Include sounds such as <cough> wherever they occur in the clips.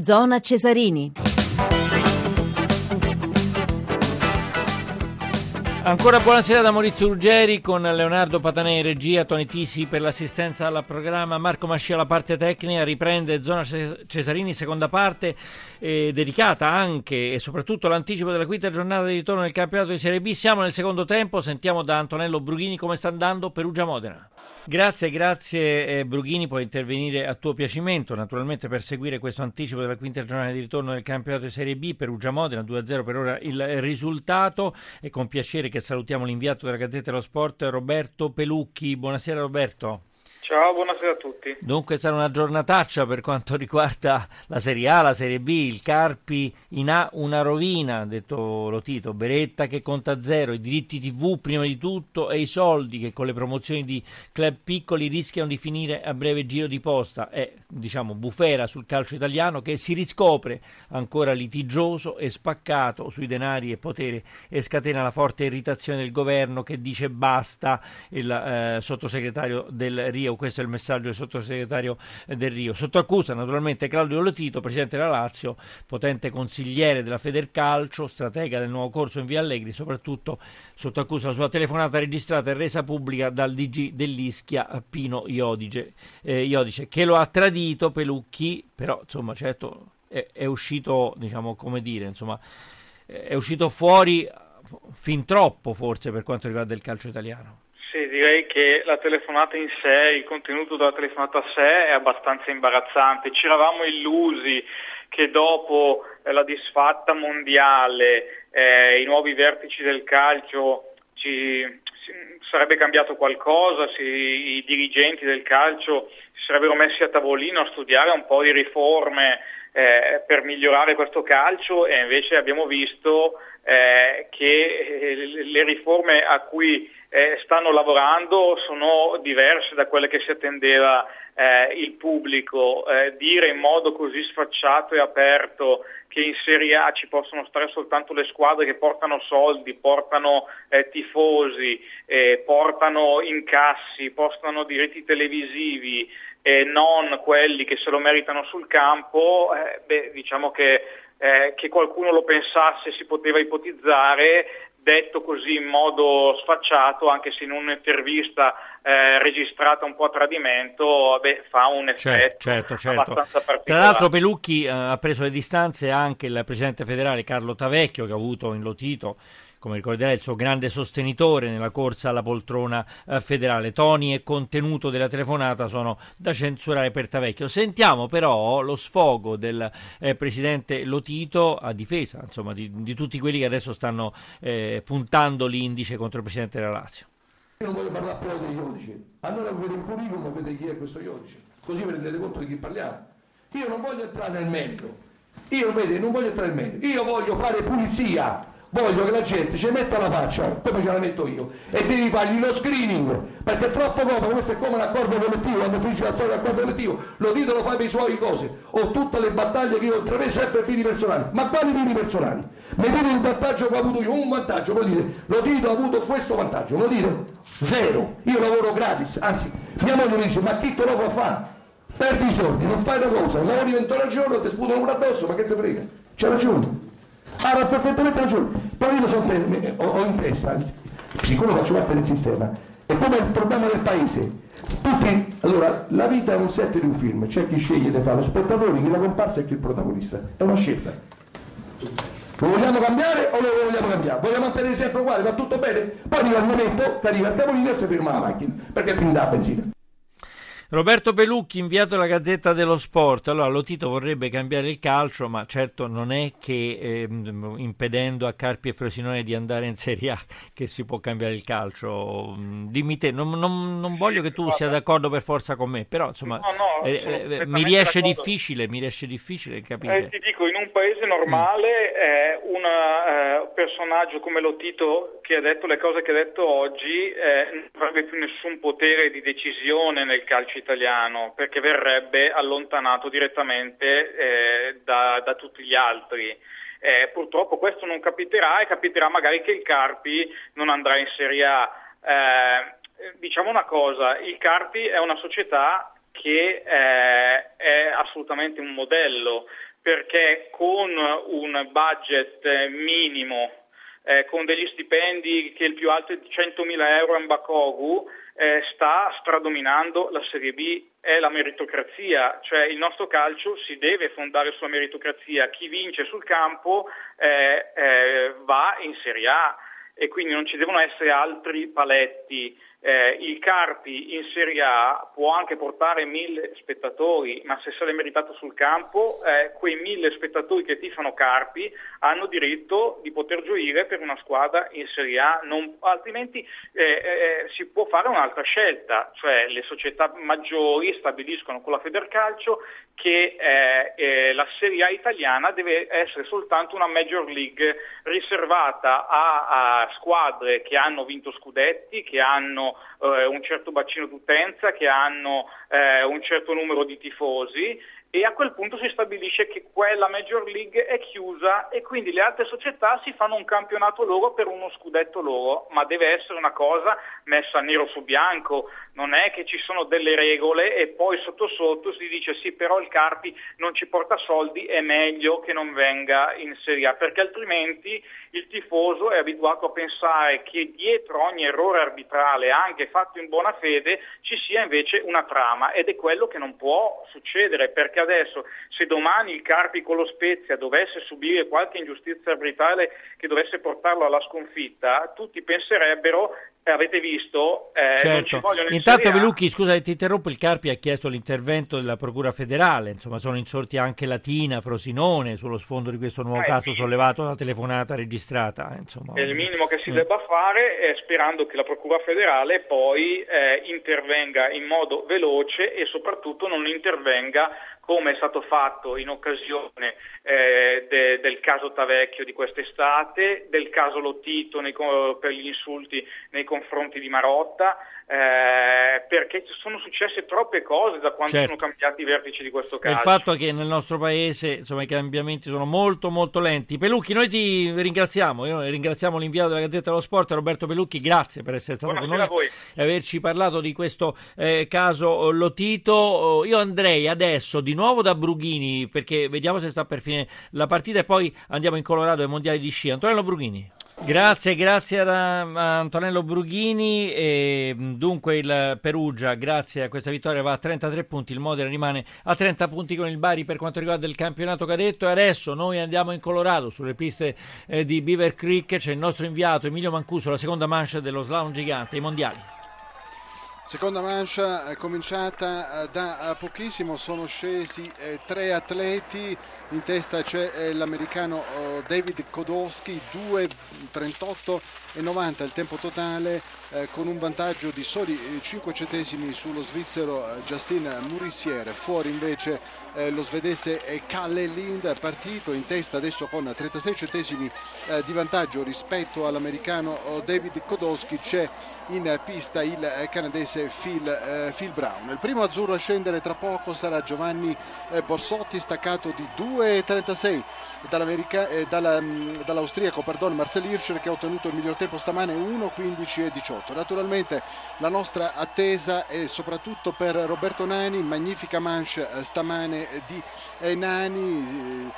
Zona Cesarini. Ancora buonasera da Maurizio Ruggeri con Leonardo Patanè in regia, Toni Tisi per l'assistenza al programma, Marco Mascia la parte tecnica, riprende Zona Cesarini seconda parte eh, dedicata anche e soprattutto all'anticipo della quinta giornata di ritorno del campionato di Serie B. Siamo nel secondo tempo, sentiamo da Antonello Brughini come sta andando Perugia Modena. Grazie, grazie eh, Brughini, puoi intervenire a tuo piacimento, naturalmente per seguire questo anticipo della quinta giornata di ritorno del campionato di Serie B, Perugia Modena 2-0 per ora il risultato e con piacere che salutiamo l'inviato della Gazzetta dello Sport Roberto Pelucchi. Buonasera Roberto. Ciao, buonasera a tutti. Dunque sarà una giornataccia per quanto riguarda la Serie A, la Serie B, il Carpi in A una rovina, ha detto lo Tito, Beretta che conta zero, i diritti TV prima di tutto e i soldi che con le promozioni di club piccoli rischiano di finire a breve giro di posta. È diciamo bufera sul calcio italiano che si riscopre ancora litigioso e spaccato sui denari e potere e scatena la forte irritazione del governo che dice basta il eh, sottosegretario del Rio questo è il messaggio del sottosegretario Del Rio. Sotto accusa naturalmente Claudio Lotito, presidente della Lazio, potente consigliere della Federcalcio, stratega del nuovo corso in Via Allegri, soprattutto sotto accusa la sua telefonata registrata e resa pubblica dal DG dell'Ischia Pino Iodice, eh, Iodice che lo ha tradito Pelucchi, però insomma certo è, è uscito, diciamo come dire, insomma è uscito fuori fin troppo forse per quanto riguarda il calcio italiano. Sì, direi che la telefonata in sé, il contenuto della telefonata a sé è abbastanza imbarazzante. Ci eravamo illusi che dopo eh, la disfatta mondiale, eh, i nuovi vertici del calcio, ci, ci, sarebbe cambiato qualcosa, si, i dirigenti del calcio si sarebbero messi a tavolino a studiare un po' di riforme eh, per migliorare questo calcio e invece abbiamo visto eh, che eh, le riforme a cui eh, stanno lavorando sono diverse da quelle che si attendeva eh, il pubblico. Eh, dire in modo così sfacciato e aperto che in Serie A ci possono stare soltanto le squadre che portano soldi, portano eh, tifosi, eh, portano incassi, portano diritti televisivi e non quelli che se lo meritano sul campo, eh, beh, diciamo che eh, che qualcuno lo pensasse si poteva ipotizzare, detto così in modo sfacciato, anche se in un'intervista eh, registrata un po' a tradimento, beh, fa un effetto certo, certo, certo. abbastanza particolare. Tra l'altro Pelucchi eh, ha preso le distanze anche il presidente federale Carlo Tavecchio, che ha avuto in Lotito come ricorderai, il suo grande sostenitore nella corsa alla poltrona eh, federale. Toni e contenuto della telefonata sono da censurare per Tavecchio. Sentiamo però lo sfogo del eh, presidente Lotito a difesa insomma, di, di, tutti quelli che adesso stanno eh, puntando l'indice contro il presidente della Lazio. Io non voglio parlare poi dei giudici, allora vedete il curriculum e vedete chi è questo giudice, così vi rendete conto di chi parliamo. Io non voglio entrare nel merito, io vede, non voglio entrare nel merito, io voglio fare pulizia voglio che la gente ci metta la faccia come ce la metto io e devi fargli lo screening perché è troppo comodo questo è come l'accordo collettivo quando finisce la storia dell'accordo collettivo lo dito lo fai per i suoi cose ho tutte le battaglie che io ho intrapreso sempre fini personali ma quali fini personali? mi dite un vantaggio che ho avuto io un vantaggio vuol dire lo dito ha avuto questo vantaggio lo dite? zero io lavoro gratis anzi mia moglie mi dice ma chi te lo fa fare? perdi i soldi non fai una cosa lavori 20 ore al giorno ti sputano pure addosso ma che te frega? c'è ragione ha perfettamente ragione, però io so, ho, ho in testa, siccome faccio parte del sistema, e come è il problema del paese, tutti, allora, la vita è un set di un film, c'è chi sceglie di fare lo spettatore, chi la comparsa e chi il protagonista, è una scelta. Lo vogliamo cambiare o lo vogliamo cambiare? Vogliamo mantenere sempre uguale, va tutto bene? Poi arriva il momento che arriva il tavolino e si ferma la macchina, perché è finita la benzina. Roberto Pelucchi, inviato alla Gazzetta dello Sport. Allora, Lotito vorrebbe cambiare il calcio, ma certo non è che eh, impedendo a Carpi e Frosinone di andare in Serie A <laughs> che si può cambiare il calcio. Dimmi te, non, non, non voglio che tu Guarda. sia d'accordo per forza con me, però insomma no, no, eh, eh, mi riesce mi riesce difficile capire. Eh, ti dico, in un paese normale mm. un eh, personaggio come Lotito che ha detto le cose che ha detto oggi eh, non avrebbe più nessun potere di decisione nel calcio italiano perché verrebbe allontanato direttamente eh, da, da, tutti gli altri. Eh, purtroppo questo non capiterà e capiterà magari che il Carpi non andrà in Serie A. Eh, diciamo una cosa, il Carpi è una società che eh, è assolutamente un modello perché con un budget minimo, eh, con degli stipendi che il più alto è di 100.000 euro in Bakogu, eh, sta stradominando la Serie B è la meritocrazia, cioè il nostro calcio si deve fondare sulla meritocrazia, chi vince sul campo eh, eh, va in Serie A e quindi non ci devono essere altri paletti eh, il Carpi in Serie A può anche portare mille spettatori, ma se l'è meritato sul campo, eh, quei mille spettatori che tifano Carpi hanno diritto di poter gioire per una squadra in Serie A, non, altrimenti eh, eh si può fare un'altra scelta, cioè le società maggiori stabiliscono con la Federcalcio che eh, eh, la Serie A italiana deve essere soltanto una Major League riservata a, a squadre che hanno vinto scudetti, che hanno eh, un certo bacino d'utenza, che hanno eh, un certo numero di tifosi e a quel punto si stabilisce che quella Major League è chiusa e quindi le altre società si fanno un campionato loro per uno scudetto loro, ma deve essere una cosa messa nero su bianco, non è che ci sono delle regole e poi sotto sotto si dice sì però il Carpi non ci porta soldi, è meglio che non venga in Serie A, perché altrimenti il tifoso è abituato a pensare che dietro ogni errore arbitrale, anche fatto in buona fede, ci sia invece una trama. Ed è quello che non può succedere perché perché adesso se domani il Carpi con lo Spezia dovesse subire qualche ingiustizia arbitrale che dovesse portarlo alla sconfitta, tutti penserebbero eh, avete visto, eh, certo. Intanto Velucchi, scusa ti interrompo, il Carpi ha chiesto l'intervento della Procura federale, insomma sono insorti anche Latina, Frosinone sullo sfondo di questo nuovo eh, caso sollevato da telefonata registrata. Insomma. È il minimo che si eh. debba fare eh, sperando che la Procura federale poi eh, intervenga in modo veloce e soprattutto non intervenga come è stato fatto in occasione eh, de, del caso Tavecchio di quest'estate, del caso Lottito nei, per gli insulti nei confronti di Marotta, eh, perché sono successe troppe cose da quando certo. sono cambiati i vertici di questo caso. Il fatto è che nel nostro paese insomma, i cambiamenti sono molto molto lenti. Pelucchi, noi ti ringraziamo, noi ringraziamo l'inviato della Gazzetta dello Sport, Roberto Pelucchi, grazie per essere stato Buonasera con noi e averci parlato di questo eh, caso Lotito. Io andrei adesso di nuovo da Brughini perché vediamo se sta per finire la partita e poi andiamo in Colorado ai mondiali di sci. Antonello Brughini. Grazie, grazie a, Antonello Brughini. E, dunque il Perugia, grazie a questa vittoria, va a 33 punti. Il Modena rimane a 30 punti con il Bari per quanto riguarda il campionato cadetto. E adesso noi andiamo in Colorado, sulle piste eh, di Beaver Creek. C'è il nostro inviato Emilio Mancuso, la seconda mancia dello slalom gigante, i mondiali. Seconda mancia è cominciata eh, da pochissimo, sono scesi eh, tre atleti in testa c'è eh, l'americano oh, David Kodowski 2.38 e 90 il tempo totale eh, con un vantaggio di soli 5 centesimi sullo svizzero eh, Justin Murissiere. Fuori invece eh, lo svedese Kalle Lind partito in testa adesso con 36 centesimi eh, di vantaggio rispetto all'americano oh, David Kodowski. C'è in pista il eh, canadese Phil, Phil, Brown. Il primo azzurro a scendere tra poco sarà Giovanni Borsotti staccato di 2 Ué, 36 eh, mm, dall'austriaco pardon, Marcel Hirscher che ha ottenuto il miglior tempo stamane 1.15.18 naturalmente la nostra attesa è soprattutto per Roberto Nani magnifica manche eh, stamane di eh, Nani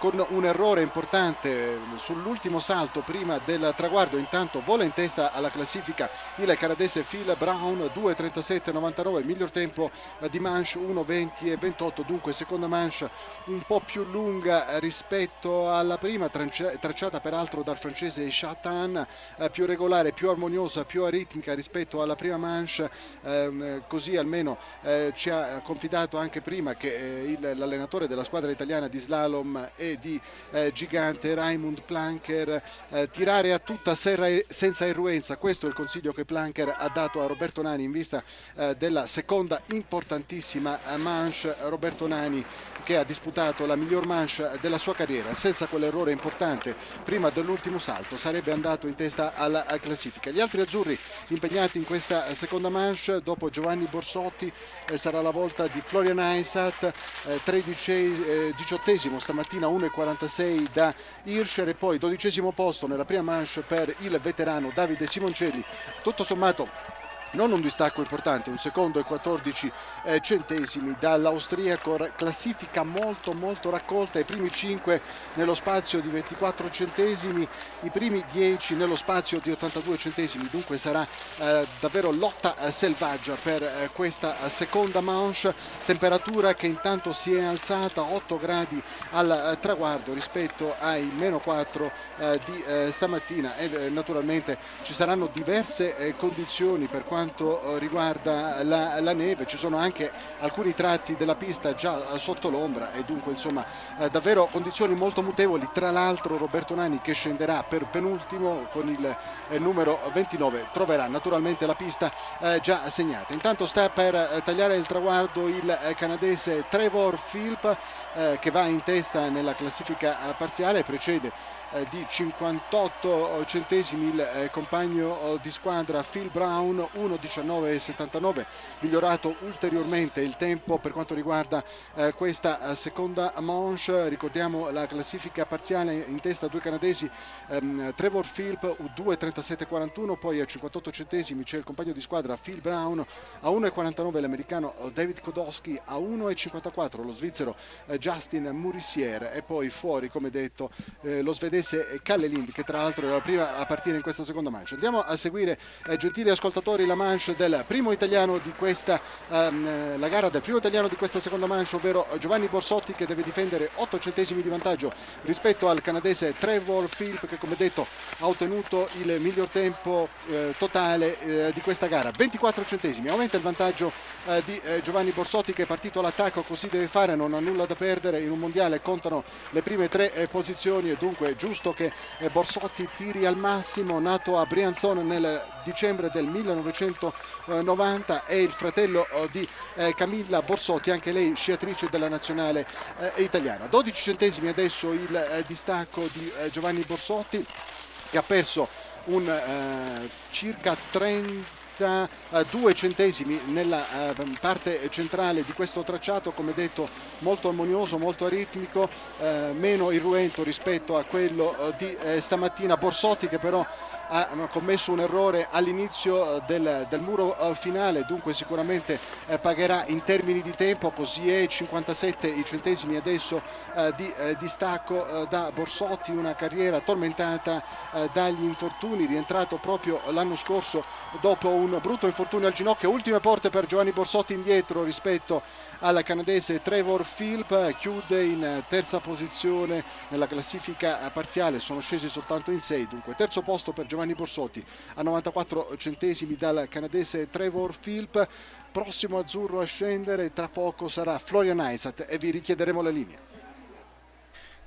con un errore importante sull'ultimo salto prima del traguardo. Intanto vola in testa alla classifica il canadese Phil Brown 2.37.99 miglior tempo di manche 1.20.28 dunque seconda manche un po' più lunga rispetto alla prima tracciata peraltro dal francese Chatan eh, più regolare più armoniosa più aritmica rispetto alla prima manche ehm, così almeno eh, ci ha confidato anche prima che l'allenatore della squadra italiana di slalom e di eh, gigante Raimund Planker eh, tirare a tutta serra senza irruenza. Questo è il consiglio che Planker ha dato a Roberto Nani in vista eh, della seconda importantissima eh, manche. Roberto Nani che ha disputato la miglior manche della sua carriera senza quell'errore importante prima dell'ultimo salto sarebbe andato in testa alla classifica. Gli altri azzurri impegnati in questa seconda manche dopo Giovanni Borsotti eh, sarà la volta di Florian Einsat eh, 13, eh, 18 stamattina 1,46 da Hirscher e poi dodicesimo posto nella prima manche per il veterano Davide Simoncelli. Tutto sommato non un distacco importante, un secondo e 14 eh, centesimi dall'austriaco, classifica molto molto raccolta, i primi 5 nello spazio di 24 centesimi, i primi 10 nello spazio di 82 centesimi, dunque sarà eh, davvero lotta eh, selvaggia per eh, questa seconda manche, temperatura che intanto si è alzata 8 gradi al eh, traguardo rispetto ai meno 4 eh, di stamattina. E naturalmente ci saranno diverse condizioni per quanto quanto eh, riguarda la, la, neve, ci sono anche alcuni tratti della pista già eh, sotto l'ombra e dunque insomma eh, davvero condizioni molto mutevoli, tra l'altro Roberto Nani che scenderà per penultimo con il numero 29 troverà naturalmente la pista già segnata. Intanto sta per tagliare il traguardo il canadese Trevor Philp che va in testa nella classifica parziale, precede di 58 centesimi il eh, compagno eh, di squadra Phil Brown 1.19.79 migliorato ulteriormente il tempo per quanto riguarda questa seconda manche. Ricordiamo la classifica parziale in testa due canadesi ehm, Trevor Philp 2.37.41 poi a 58 centesimi c'è il compagno di squadra Phil Brown a 1.49 l'americano David Kodowski a 1.54 lo svizzero Justin Murissier e poi fuori come detto lo svedese olandese Calle Lind che tra l'altro era la prima a partire in questa seconda mancia. Andiamo a seguire eh, gentili ascoltatori la manche del primo italiano di questa ehm, la gara del primo italiano di questa seconda mancia, ovvero Giovanni Borsotti che deve difendere 8 centesimi di vantaggio rispetto al canadese Trevor Philp che come detto ha ottenuto il miglior tempo eh, totale eh, di questa gara, 24 centesimi. Aumenta il vantaggio eh, di eh, Giovanni Borsotti che è partito all'attacco, così deve fare, non ha nulla da perdere in un mondiale, contano le prime tre eh, posizioni e dunque giusto giusto che eh, Borsotti tiri al massimo, nato a Brianzone nel dicembre del 1990, è il fratello eh, di eh, Camilla Borsotti, anche lei sciatrice della nazionale italiana. 12 centesimi adesso il distacco di Giovanni Borsotti che ha perso un circa 30 due centesimi nella eh, parte centrale di questo tracciato, come detto molto armonioso, molto aritmico, eh, meno irruento rispetto a quello eh, di stamattina. Borsotti che però ha commesso un errore all'inizio eh, del, del muro eh, finale, dunque sicuramente eh, pagherà in termini di tempo, così è 57 i centesimi adesso di distacco da Borsotti, una carriera tormentata dagli infortuni, rientrato proprio l'anno scorso dopo un brutto infortunio al ginocchio, ultime porte per Giovanni Borsotti indietro rispetto al canadese Trevor Philp, chiude in terza posizione nella classifica parziale, sono scesi soltanto in 6, dunque terzo posto per Giovanni Borsotti a 94 centesimi dal canadese Trevor Philp, prossimo azzurro a scendere tra poco sarà Florian Isat e vi richiederemo la linea.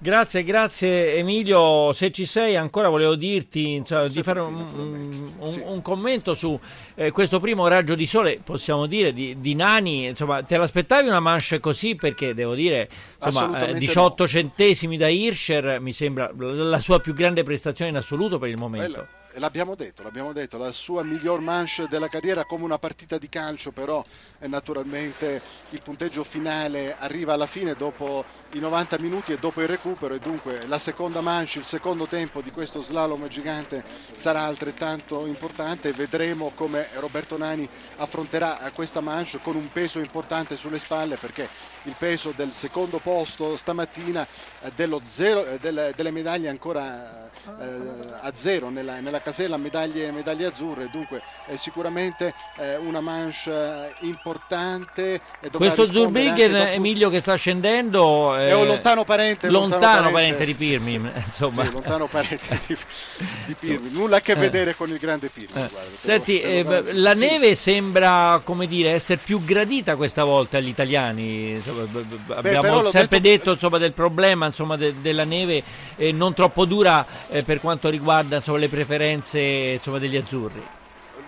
Grazie, grazie Emilio. Se ci sei ancora volevo dirti insomma, di fare un, un, un, commento su eh, questo primo raggio di sole, possiamo dire, di, di, Nani. Insomma, te l'aspettavi una manche così? Perché devo dire, insomma, eh, 18 no. centesimi da Hirscher mi sembra la sua più grande prestazione in assoluto per il momento. Bella l'abbiamo detto, l'abbiamo detto, la sua miglior manche della carriera come una partita di calcio, però naturalmente il punteggio finale arriva alla fine dopo i 90 minuti e dopo il recupero e dunque la seconda manche, il secondo tempo di questo slalom gigante sarà altrettanto importante. Vedremo come Roberto Nani affronterà questa manche con un peso importante sulle spalle perché il peso del secondo posto stamattina eh, dello zero, eh, delle, delle medaglie ancora eh, a zero nella, nella casella medaglie, medaglie, azzurre dunque è sicuramente eh, una manche importante questo Zurbigen dopo... Emilio che sta scendendo è un lontano parente lontano, lontano parente, di Pirmi sì, insomma. Sì, lontano parente di, <laughs> di Pirmi nulla a che vedere con il grande Pirmi senti la neve sembra come dire essere più gradita questa volta agli italiani? Insomma, abbiamo sempre detto, detto insomma, del problema insomma, de, della neve eh, non troppo dura eh, per quanto riguarda insomma, le preferenze insomma, degli azzurri.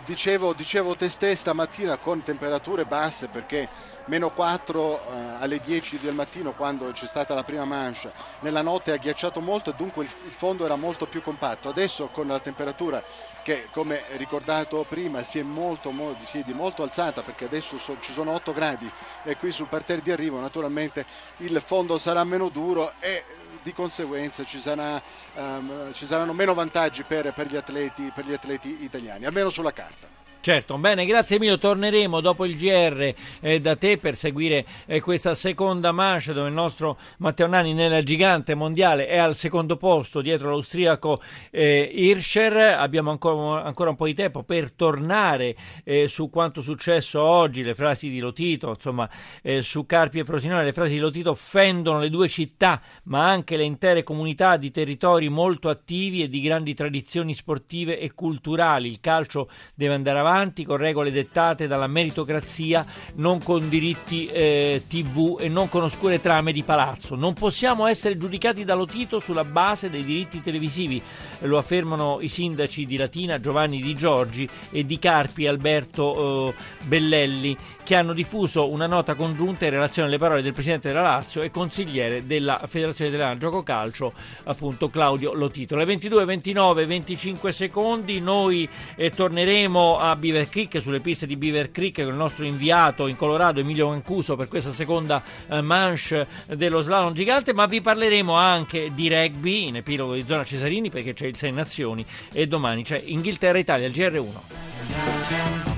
Dicevo, dicevo te stesso stamattina con temperature basse perché meno 4 eh, alle 10 del mattino quando c'è stata la prima mancia, nella notte ha ghiacciato molto e dunque il, il fondo era molto più compatto. Adesso con la temperatura che come ricordato prima si è, molto, molto, si è di molto alzata perché adesso so, ci sono 8 gradi e qui sul parterre di arrivo naturalmente il fondo sarà meno duro e di conseguenza ci, sarà, um, ci saranno meno vantaggi per, per, gli atleti, per gli atleti italiani, almeno sulla carta. Certo, bene, grazie Emilio, torneremo dopo il GR eh, da te per seguire eh, questa seconda manche dove il nostro Matteo Nani nella gigante mondiale è al secondo posto dietro l'austriaco eh, Hirscher, abbiamo ancora, ancora, un po' di tempo per tornare eh, su quanto successo oggi, le frasi di Lotito, insomma eh, su Carpi e Frosinone, le frasi di Lotito offendono le due città ma anche le intere comunità di territori molto attivi e di grandi tradizioni sportive e culturali, il calcio deve andare avanti con regole dettate dalla meritocrazia, non con diritti eh, TV e non con oscure trame di palazzo. Non possiamo essere giudicati da Lotito sulla base dei diritti televisivi, lo affermano i sindaci di Latina Giovanni Di Giorgi e di Carpi Alberto eh, Bellelli, che hanno diffuso una nota congiunta in relazione alle parole del presidente della Lazio e consigliere della Federazione Italiana Gioco Calcio, appunto Claudio Lotito. Le 22, 29, 25 secondi, noi eh, torneremo a Beaver Creek, sulle piste di Beaver Creek, con il nostro inviato in Colorado Emilio Mancuso per questa seconda eh, manche dello slalom gigante, ma vi parleremo anche di rugby in epilogo di zona Cesarini perché c'è il Sei Nazioni e domani c'è Inghilterra-Italia, il GR1.